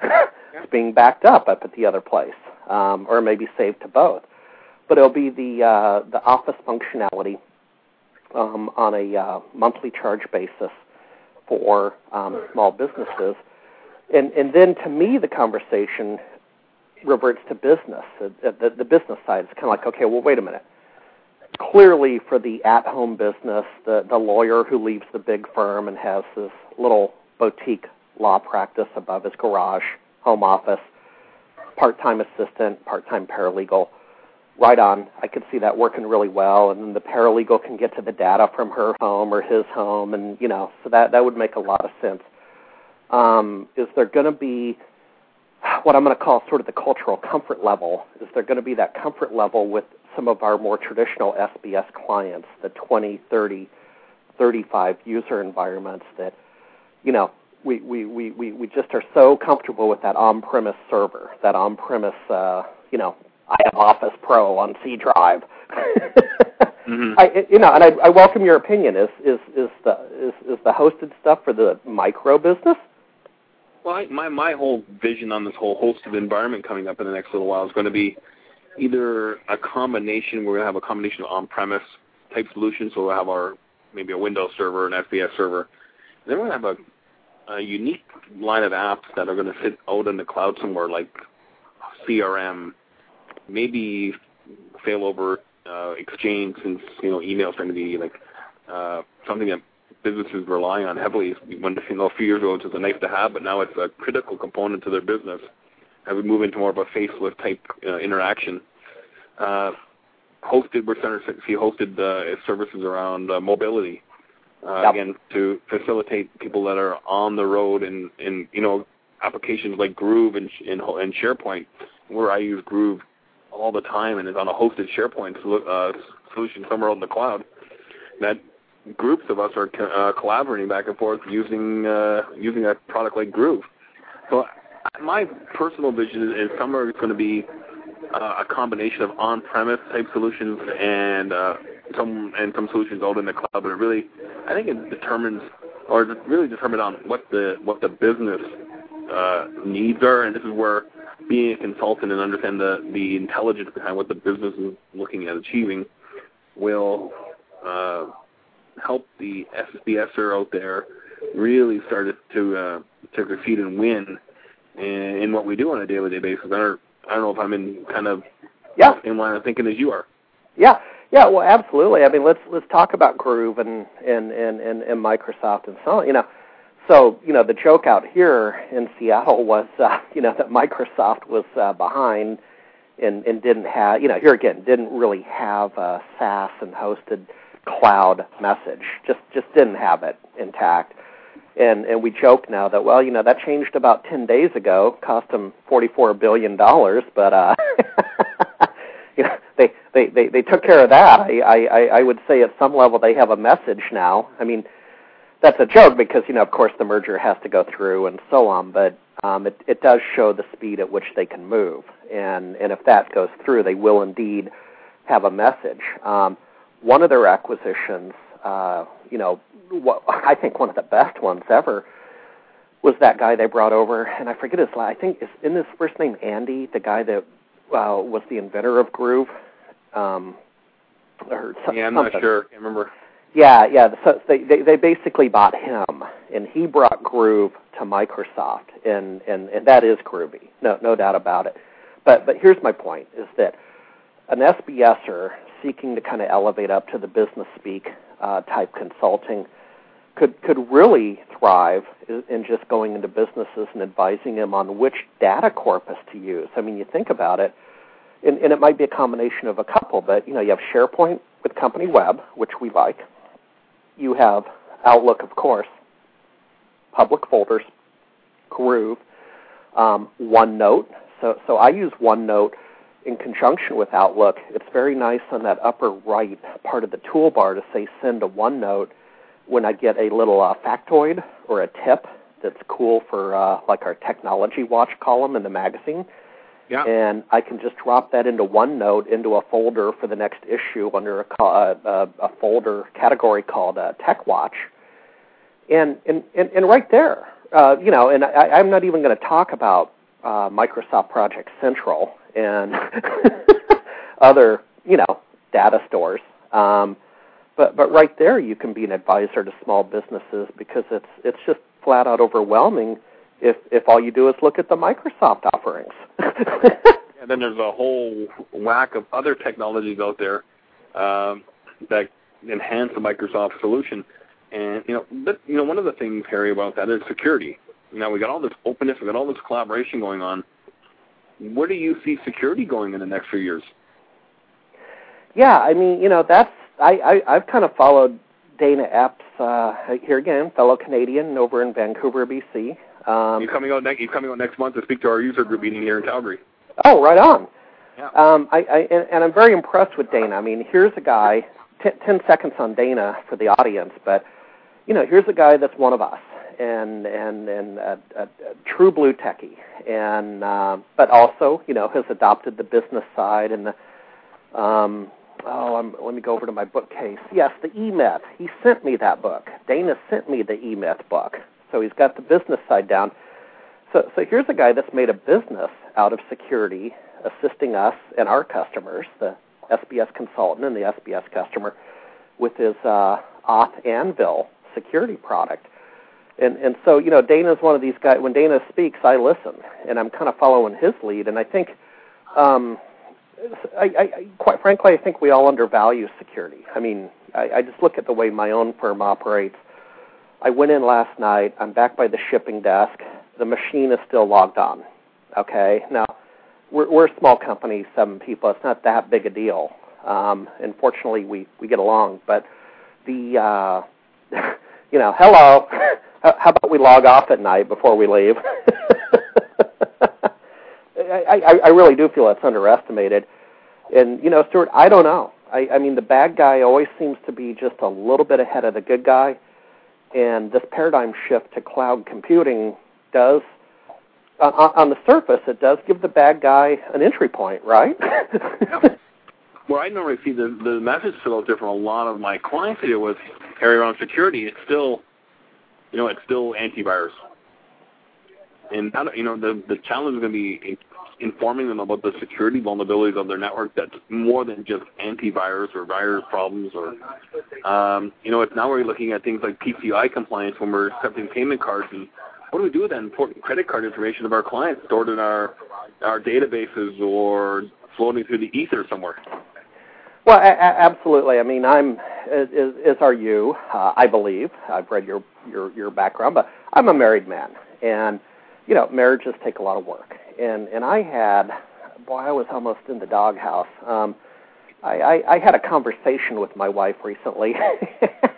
it's being backed up up at the other place, um, or maybe saved to both. But it'll be the uh, the Office functionality um, on a uh, monthly charge basis for um, small businesses and and then to me the conversation reverts to business. The, the, the business side is kind of like, okay, well, wait a minute. Clearly, for the at-home business, the the lawyer who leaves the big firm and has this little boutique law practice above his garage, home office, part-time assistant, part-time paralegal. Right on. I could see that working really well, and then the paralegal can get to the data from her home or his home, and you know, so that that would make a lot of sense um, is there going to be what I'm going to call sort of the cultural comfort level? Is there going to be that comfort level with some of our more traditional SBS clients, the 20, 30, 35 user environments that, you know, we, we, we, we, just are so comfortable with that on-premise server, that on-premise, uh, you know, I have Office Pro on C drive. Mhm. <laughs> <laughs> I, you know, and I, I welcome your opinion. Is is is the is, is the hosted stuff for the micro business? Well, I, my my whole vision on this whole hosted environment coming up in the next little while is going to be either a combination. We're going to have a combination of on-premise type solutions. So we'll have our maybe a Windows server, an SBS server. And then we're going to have a, a unique line of apps that are going to sit out in the cloud somewhere, like CRM, maybe failover uh, Exchange, since you know email is going to be like uh, something that businesses rely on heavily. When you know a few years ago, it was a nice to have, but now it's a critical component to their business as we move into more of a faceless type uh, interaction. Uh, hosted, we're starting to see hosted uh, services around uh, mobility. Uh, Yep. Again, to facilitate people that are on the road and, and you know applications like Groove and, and, and SharePoint, where I use Groove all the time and is on a hosted SharePoint uh, solution somewhere in the cloud. That groups of us are co- uh, collaborating back and forth using uh, using a product like Groove. So my personal vision is, somewhere it's going to be uh, a combination of on-premise type solutions and uh, some and some solutions out in the cloud. But it really, I think it determines or really determined on what the what the business uh, needs are, and this is where being a consultant and understand the the intelligence behind what the business is looking at achieving will uh, help the SBSer out there really start to uh, to succeed and win in, in what we do on a daily day basis. I don't, I don't know if I'm in kind of Yeah, in line of thinking as you are. yeah, yeah. Well, absolutely. I mean, let's let's talk about Groove and and and and, and Microsoft and so on. You know, so you know the joke out here in Seattle was uh, <laughs> you know that Microsoft was uh, behind and and didn't have you know here again didn't really have a SaaS and hosted cloud message. Just just didn't have it intact. And and we joke now that well you know that changed about ten days ago, cost them forty four billion dollars, but uh, <laughs> you know they, they they they took care of that. I, I I would say at some level they have a message now. I mean that's a joke because you know of course the merger has to go through and so on, but um, it it does show the speed at which they can move, and and if that goes through, they will indeed have a message. Um, one of their acquisitions, uh, you know, what I think one of the best ones ever was that guy they brought over, and I forget his last. I think is in his first name Andy, the guy that uh, was the inventor of Groove. Um, or Yeah, I'm not sure. I remember. Yeah, yeah. So they, they they basically bought him, and he brought Groove to Microsoft, and and and that is groovy, no no doubt about it. But but here's my point: is that an SBSer seeking to kind of elevate up to the business speak uh, type consulting could could really thrive in just going into businesses and advising them on which data corpus to use. I mean, you think about it, and, and it might be a combination of a couple, but you know, you have SharePoint with Company Web, which we like. You have Outlook, of course, public folders, Groove, um, OneNote. So, so I use OneNote in conjunction with Outlook. It's very nice on that upper right part of the toolbar to say send a OneNote when I get a little uh, factoid or a tip that's cool for uh, like our technology watch column in the magazine. Yeah. And I can just drop that into OneNote into a folder for the next issue under a, co- uh, uh, a folder category called uh, Tech Watch. And, and, and, and right there, uh, you know, and I, I'm not even going to talk about uh, Microsoft Project Central and <laughs> other, you know, data stores. Um, but but right there, you can be an advisor to small businesses because it's it's just flat out overwhelming if if all you do is look at the Microsoft offerings. <laughs> And then there's a whole whack of other technologies out there um, that enhance the Microsoft solution. And you know, but, you know, one of the things, Harry, about that is security. Now we got all this openness, we got all this collaboration going on. Where do you see security going in the next few years? yeah, I mean, you know, that's I, I I've kind of followed Dana Epps uh, here again, fellow Canadian over in Vancouver, BC. Um, you coming out next? You coming out next month to speak to our user group meeting here in Calgary? Oh, right on. Yeah. Um, I, I and, and I'm very impressed with Dana. I mean, here's a guy. T- ten seconds on Dana for the audience, but you know, here's a guy that's one of us, and and and a, a, a true blue techie, and uh, but also you know has adopted the business side and the um, oh I'm, let me go over to my bookcase. Yes, the E Myth. He sent me that book. Dana sent me the E Myth book, so he's got the business side down. So so here's a guy that's made a business out of security, assisting us and our customers, the SBS consultant and the SBS customer, with his uh, AuthAnvil security product. And and so you know Dana's one of these guys. When Dana speaks, I listen, and I'm kind of following his lead. And I think, um, I, I quite frankly, I think we all undervalue security. I mean, I, I just look at the way my own firm operates. I went in last night. I'm back by the shipping desk. The machine is still logged on. Okay, now we're, we're a small company, seven people. It's not that big a deal. Um, and fortunately, we we get along. But the uh, <laughs> you know, hello, <laughs> how about we log off at night before we leave? <laughs> I, I, I really do feel it's underestimated. And you know, Stuart, I don't know. I, I mean, the bad guy always seems to be just a little bit ahead of the good guy, and this paradigm shift to cloud computing does, on, on the surface, it does give the bad guy an entry point, right? <laughs> Well, I normally see the the message still different from a lot of my clients I deal with area around security. It's still, you know, it's still antivirus, and you know the the challenge is going to be informing them about the security vulnerabilities of their network. That's more than just antivirus or virus problems, or um, you know, it's now we're looking at things like PCI compliance when we're accepting payment cards and what do we do with that important credit card information of our clients stored in our our databases or floating through the ether somewhere? Well, a- absolutely. I mean, I'm as, as are you. Uh, I believe I've read your your your background, but I'm a married man, and you know, marriages take a lot of work. And and I had, boy, I was almost in the doghouse. Um, I, I, I had a conversation with my wife recently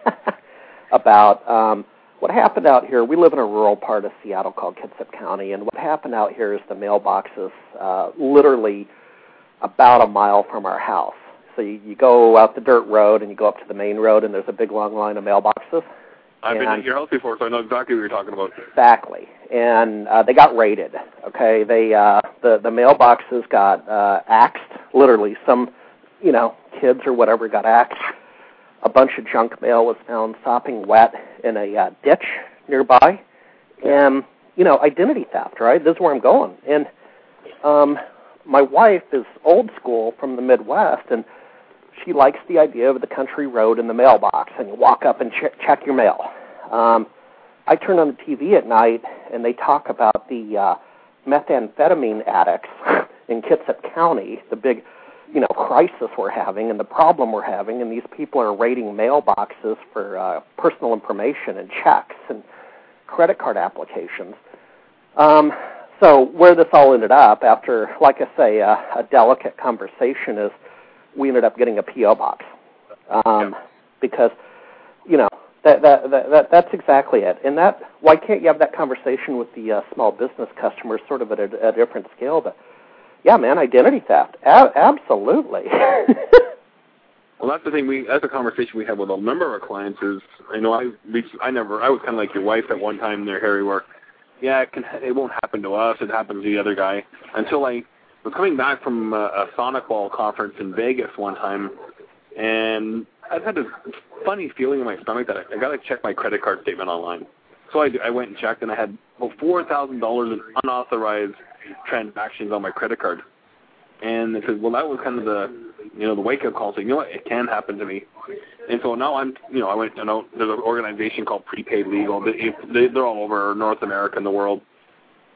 <laughs> about um, what happened out here. We live in a rural part of Seattle called Kitsap County, and what happened out here is the mailboxes uh, literally about a mile from our house so you, you go out the dirt road and you go up to the main road, and there's a big long line of mailboxes. I've been at your house before, so I know exactly what you're talking about. Exactly, and uh, they got raided. Okay, they uh, the the mailboxes got uh, axed. Literally, some you know kids or whatever got axed. A bunch of junk mail was found sopping wet in a uh, ditch nearby, and you know identity theft. Right, this is where I'm going. And um, my wife is old school from the Midwest, and she likes the idea of the country road and the mailbox, and you walk up and ch- check your mail. Um, I turn on the TV at night, and they talk about the uh, methamphetamine addicts <laughs> in Kitsap County, the big, you know, crisis we're having and the problem we're having, and these people are raiding mailboxes for uh, personal information and checks and credit card applications. Um, so where this all ended up, after, like I say, uh, a delicate conversation, is we ended up getting a PO box um, because you know that, that that that that's exactly it. And that why can't you have that conversation with the uh, small business customers, sort of at a, a different scale? But yeah, man, identity theft, a- absolutely. <laughs> Well, that's the thing. We that's a conversation we have with a number of our clients. Is I know I I never I was kind of like your wife at one time there, Harry, where yeah, it can it won't happen to us. It happens to the other guy until I was coming back from a, a SonicWall conference in Vegas one time, and I've had this funny feeling in my stomach that I, I got to check my credit card statement online. So I, I went and checked, and I had about four thousand dollars in unauthorized transactions on my credit card. And they said, well, that was kind of the, you know, the wake-up call saying, you know what, it can happen to me. And so now I'm, you know, I went, you know, there's an organization called Prepaid Legal. They, they, they're all over North America and the world.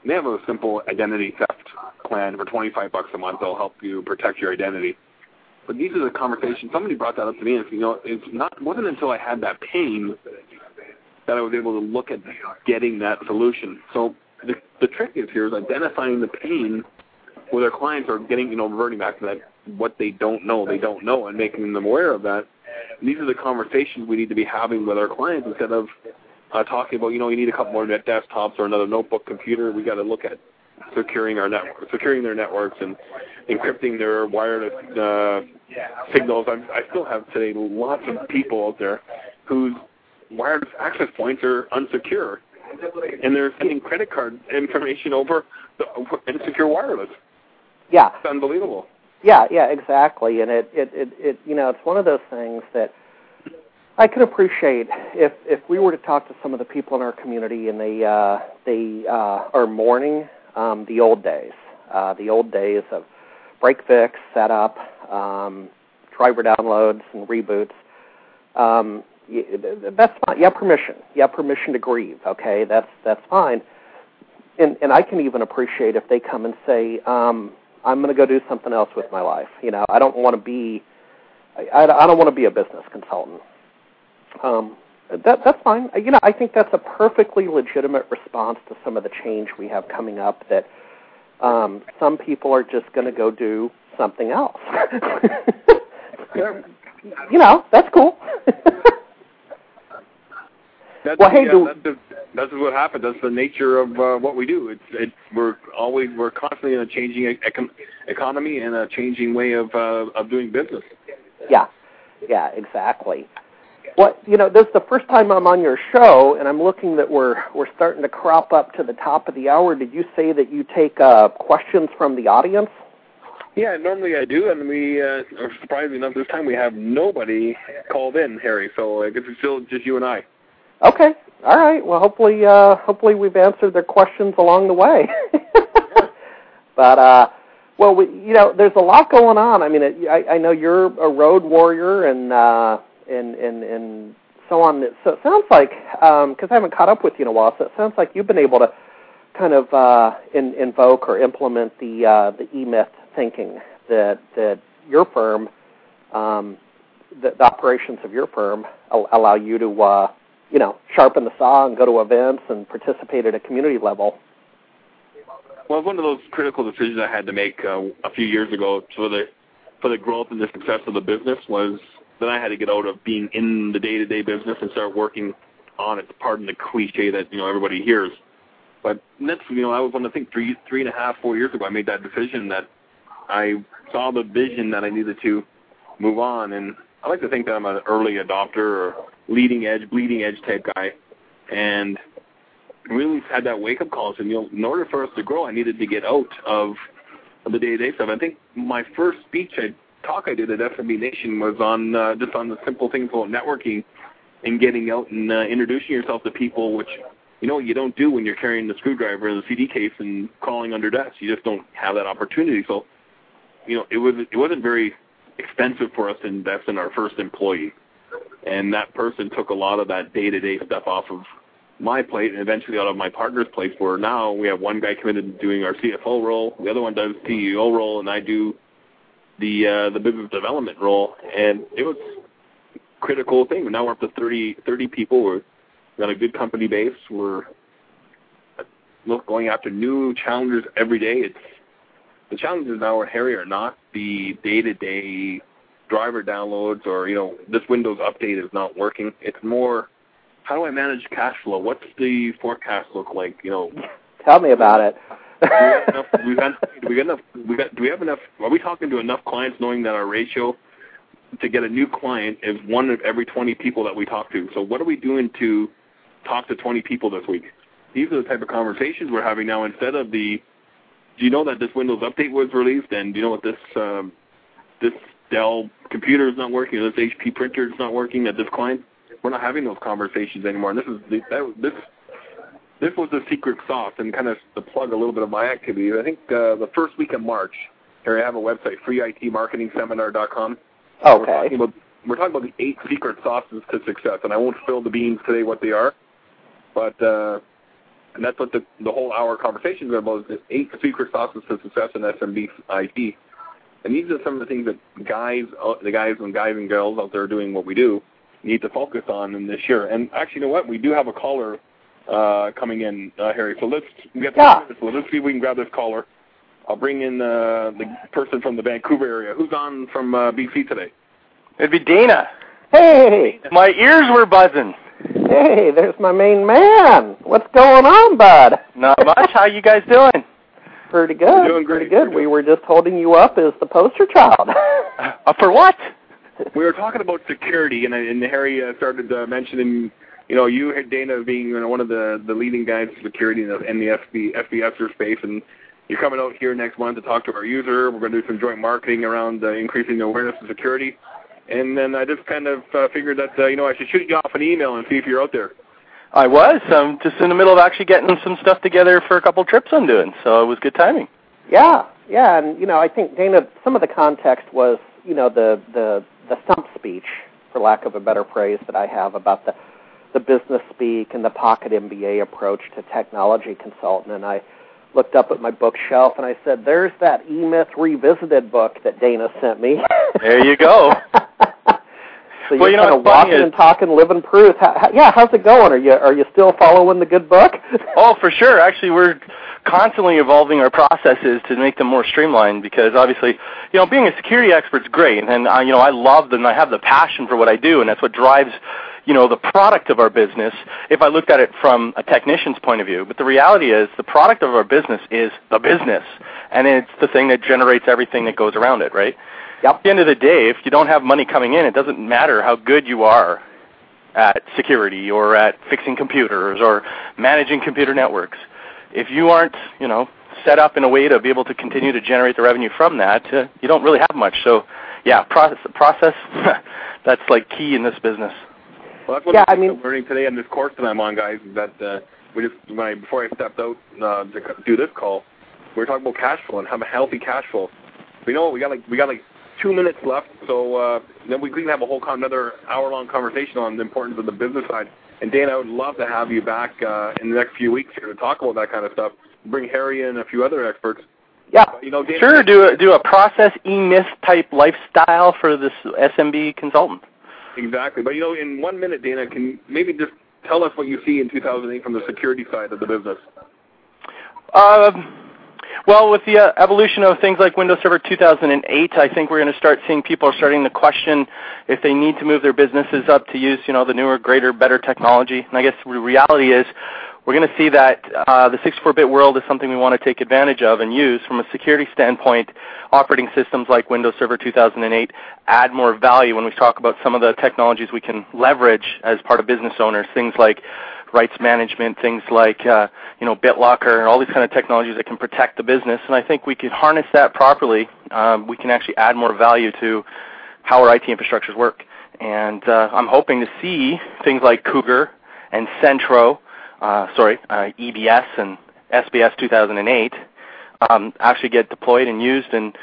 They have a simple identity theft plan for 25 bucks a month. They'll help you protect your identity. But these are the conversations. Somebody brought that up to me, and you know, it's not wasn't until I had that pain that I was able to look at getting that solution. So the the trick is here is identifying the pain where their clients are getting, you know, reverting back to that what they don't know, they don't know, and making them aware of that. And these are the conversations we need to be having with our clients instead of uh, talking about, you know, you need a couple more net desktops or another notebook computer. We got to look at securing our network, securing their networks, and encrypting their wireless uh, signals. I'm, I still have today lots of people out there whose wireless access points are unsecure, and they're sending credit card information over the insecure wireless. Yeah. It's unbelievable. Yeah, yeah, exactly. And it, it, it, it, you know, it's one of those things that I can appreciate if if we were to talk to some of the people in our community and they uh, they uh, are mourning um, the old days, uh, the old days of break fix, setup, um, driver downloads, and reboots. Um, that's fine. You have permission. You have permission to grieve. Okay, that's that's fine. And and I can even appreciate if they come and say, um, "I'm going to go do something else with my life." You know, I don't want to be. I, I don't want to be a business consultant. Um, that that's fine. You know, I think that's a perfectly legitimate response to some of the change we have coming up. That um, some people are just going to go do something else. <laughs> you know, that's cool. <laughs> That's, Well, hey, yeah, do- that's, the, that's what happens. That's the nature of uh, what we do. It's it, we're always we're constantly in a changing econ- economy and a changing way of uh, of doing business. Yeah, yeah, exactly. Well, you know, this is the first time I'm on your show, and I'm looking that we're we're starting to crop up to the top of the hour. Did you say that you take uh, questions from the audience? Yeah, normally I do, and we uh, or surprisingly enough, this time we have nobody called in, Harry. So I guess it's still just you and I. Okay, all right. Well, hopefully, uh, hopefully we've answered their questions along the way. <laughs> but uh, well, we, you know, there's a lot going on. I mean, it, I, I know you're a road warrior, and uh, and and and so on. So it sounds like because I haven't caught up with you in a while, so it sounds like you've been able to kind of uh, in, invoke or implement the uh, the E-Myth thinking that that your firm, um, the, the operations of your firm, al- allow you to uh, you know sharpen the saw and go to events and participate at a community level. Well, one of those critical decisions I had to make uh, a few years ago for the for the growth and the success of the business was that I had to get out of being in the day-to-day business and start working on it. Pardon the cliche that you know everybody hears, but that's you know I was one I think three three and a half four years ago I made that decision that I saw the vision that I needed to move on, and I like to think that I'm an early adopter or leading edge, bleeding edge type guy, and really had that wake up call. And you know, in order for us to grow, I needed to get out of the day to day stuff. I think my first speech I talk I did at SMB Nation was on uh, just on the simple things about networking and getting out and uh, introducing yourself to people, which you know you don't do when you're carrying the screwdriver and the CD case and crawling under desks. You just don't have that opportunity. So, you know, it was it wasn't very expensive for us to invest in our first employee, and that person took a lot of that day to day stuff off of my plate and eventually out of my partner's plate where now we have one guy committed to doing our CFO role, the other one does CEO role, and I do the uh, the business development role. And it was a critical thing. Now we're up to 30, 30 people. We're got a good company base. We're uh, look going after new challenges every day. It's the challenges now, Harry, are not the day to day driver downloads or you know this Windows update is not working. It's more how do I manage cash flow? What's the forecast look like? You know, Tell me about it. Do we have enough? Are we talking to enough clients, knowing that our ratio to get a new client is one of every 20 people that we talk to? So what are we doing to talk to 20 people this week? These are the type of conversations we're having now. Instead of the, do you know that this Windows update was released, and do you know what this um, this Dell computer is not working, or this HP printer is not working at this client? We're not having those conversations anymore. And this is that, this this was the secret sauce, and kind of to plug a little bit of my activity. I think uh, the first week of March, here I have a website, freeitmarketingseminar.com. We're Okay. talking about we're talking about the eight secret sauces to success, and I won't spill the beans today what they are, but uh, and that's what the the whole hour conversation is about: is the eight secret sauces to success in SMB IT. And these are some of the things that guys, uh, the guys and guys and girls out there doing what we do, need to focus on in this year. And actually, you know what? We do have a caller uh, coming in, uh, Harry. So let's we got Yeah. so let's see if we can grab this caller. I'll bring in uh, the person from the Vancouver area. Who's on from uh, BC today? It'd be Dana. Hey, My ears were buzzing. hey, there's my main man. What's going on, bud? Not much. How you guys doing? Pretty good. We're doing great. Pretty good. We're We were just holding you up as the poster child. Uh, for what? We were talking about security, and, and Harry uh, started uh, mentioning you know, you Dana being you know, one of the the leading guys in security in the, in the FB SBSer space, and you're coming out here next month to talk to our user. We're going to do some joint marketing around uh, increasing the awareness of security. And then I just kind of uh, figured that uh, you know I should shoot you off an email and see if you're out there. I was. I'm just in the middle of actually getting some stuff together for a couple trips I'm doing, so it was good timing. Yeah, yeah, and you know, I think Dana, some of the context was, you know, the the the stump speech, for lack of a better phrase, that I have about the the business speak and the pocket MBA approach to technology consultant, and I looked up at my bookshelf and I said, "There's that E Myth Revisited book that Dana sent me." <laughs> There you go. <laughs> so Well, you're you know kind of walking is- and talking, living proof. How, how, yeah, how's it going? Are you are you still following the good book? <laughs> Oh, for sure. Actually, we're constantly evolving our processes to make them more streamlined because obviously, you know, being a security expert is great, and uh, you know, I love and I have the passion for what I do, and that's what drives, you know, the product of our business. If I looked at it from a technician's point of view, but the reality is, the product of our business is the business, and it's the thing that generates everything that goes around it, right? Yep. At the end of the day, if you don't have money coming in, it doesn't matter how good you are at security or at fixing computers or managing computer networks. If you aren't, you know, set up in a way to be able to continue to generate the revenue from that, uh, you don't really have much. So, yeah, process, process <laughs> that's like key in this business. Well, that's what Yeah, I'm I mean- learning today in this course that I'm on, guys. Is that uh, we just when I before I stepped out uh, to do this call, we were talking about cash flow and have a healthy cash flow. We know we got like we got like two minutes left, so uh, then we can have a whole con- another hour long conversation on the importance of the business side. And Dan, I would love to have you back uh, in the next few weeks here to talk about that kind of stuff. Bring Harry and a few other experts. yeah. You know, Dan, Sure, do a, do a process e-myth type lifestyle for this SMB consultant. Exactly. But you know, in one minute, Dana, can maybe just tell us what you see in 2008 from the security side of the business. Um, well, with the uh, evolution of things like Windows Server 2008, I think we're going to start seeing people are starting to question if they need to move their businesses up to use, you know, the newer, greater, better technology. And I guess the reality is we're going to see that uh, the 64-bit world is something we want to take advantage of and use from a security standpoint. Operating systems like Windows Server 2008 add more value when we talk about some of the technologies we can leverage as part of business owners. Things like rights management, things like uh, you know BitLocker, and all these kind of technologies that can protect the business. And I think we can harness that properly. Um, we can actually add more value to how our IT infrastructures work. And uh, I'm hoping to see things like Cougar and Centro, uh, sorry, uh, EBS and SBS 2008 um, actually get deployed and used, and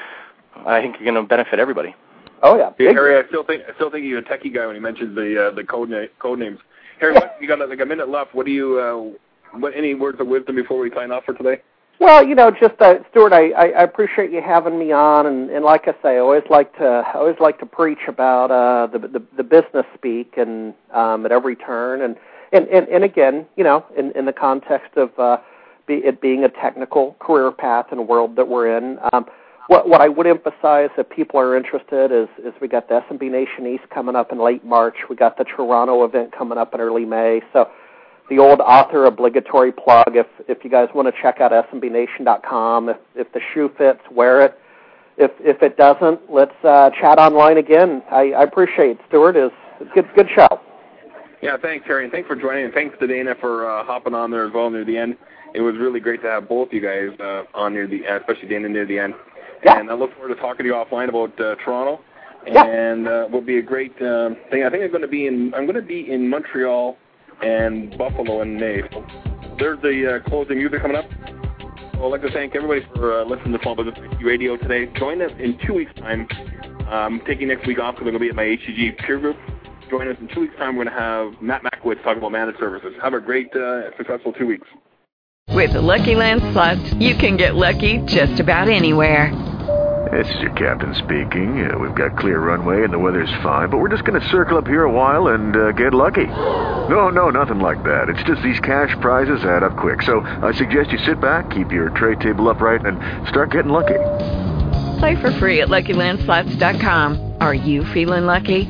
I think you're going to benefit everybody. Oh yeah. Hey, Harry, I still think I still think you're a techie guy when he mentions the uh, the code na- code names. Harry, what, you got like a minute left. What do you? Uh, what any words of wisdom before we sign off for today? Well, you know, just uh, Stuart, I, I, I appreciate you having me on, and, and like I say, I always like to I always like to preach about uh, the, the the business speak and um, at every turn, and and and, and again, you know, in, in the context of uh, be, it being a technical career path and world that we're in. Um, what what I would emphasize if people are interested is is we got the SMB Nation East coming up in late March. We got the Toronto event coming up in early May. So the old author obligatory plug. If if you guys want to check out smbnation.com, if if the shoe fits, wear it. If if it doesn't, let's uh, chat online again. I, I appreciate it. Stuart is good good show. Yeah, thanks, Harry, and thanks for joining, and thanks to Dana for uh, hopping on there as well near the end. It was really great to have both you guys uh, on near the, uh, especially Dana near the end. Yeah. And I look forward to talking to you offline about uh, Toronto. Yeah. And uh, will be a great um, thing. I think I'm going to be in. I'm going to be in Montreal and Buffalo in May. So there's the uh, closing music coming up. So I'd like to thank everybody for uh, listening to Small Business Radio today. Join us in two weeks' time. I'm taking next week off because I'm going to be at my HTG peer group. Join us in two weeks' time. We're going to have Matt Makowicz talking about managed services. Have a great, uh, successful two weeks. With the Lucky Land slots, you can get lucky just about anywhere. This is your captain speaking. Uh, we've got clear runway and the weather's fine, but we're just going to circle up here a while and uh, get lucky. No, no, nothing like that. It's just these cash prizes add up quick. So I suggest you sit back, keep your tray table upright, and start getting lucky. Play for free at LuckyLandSlots.com. Are you feeling lucky?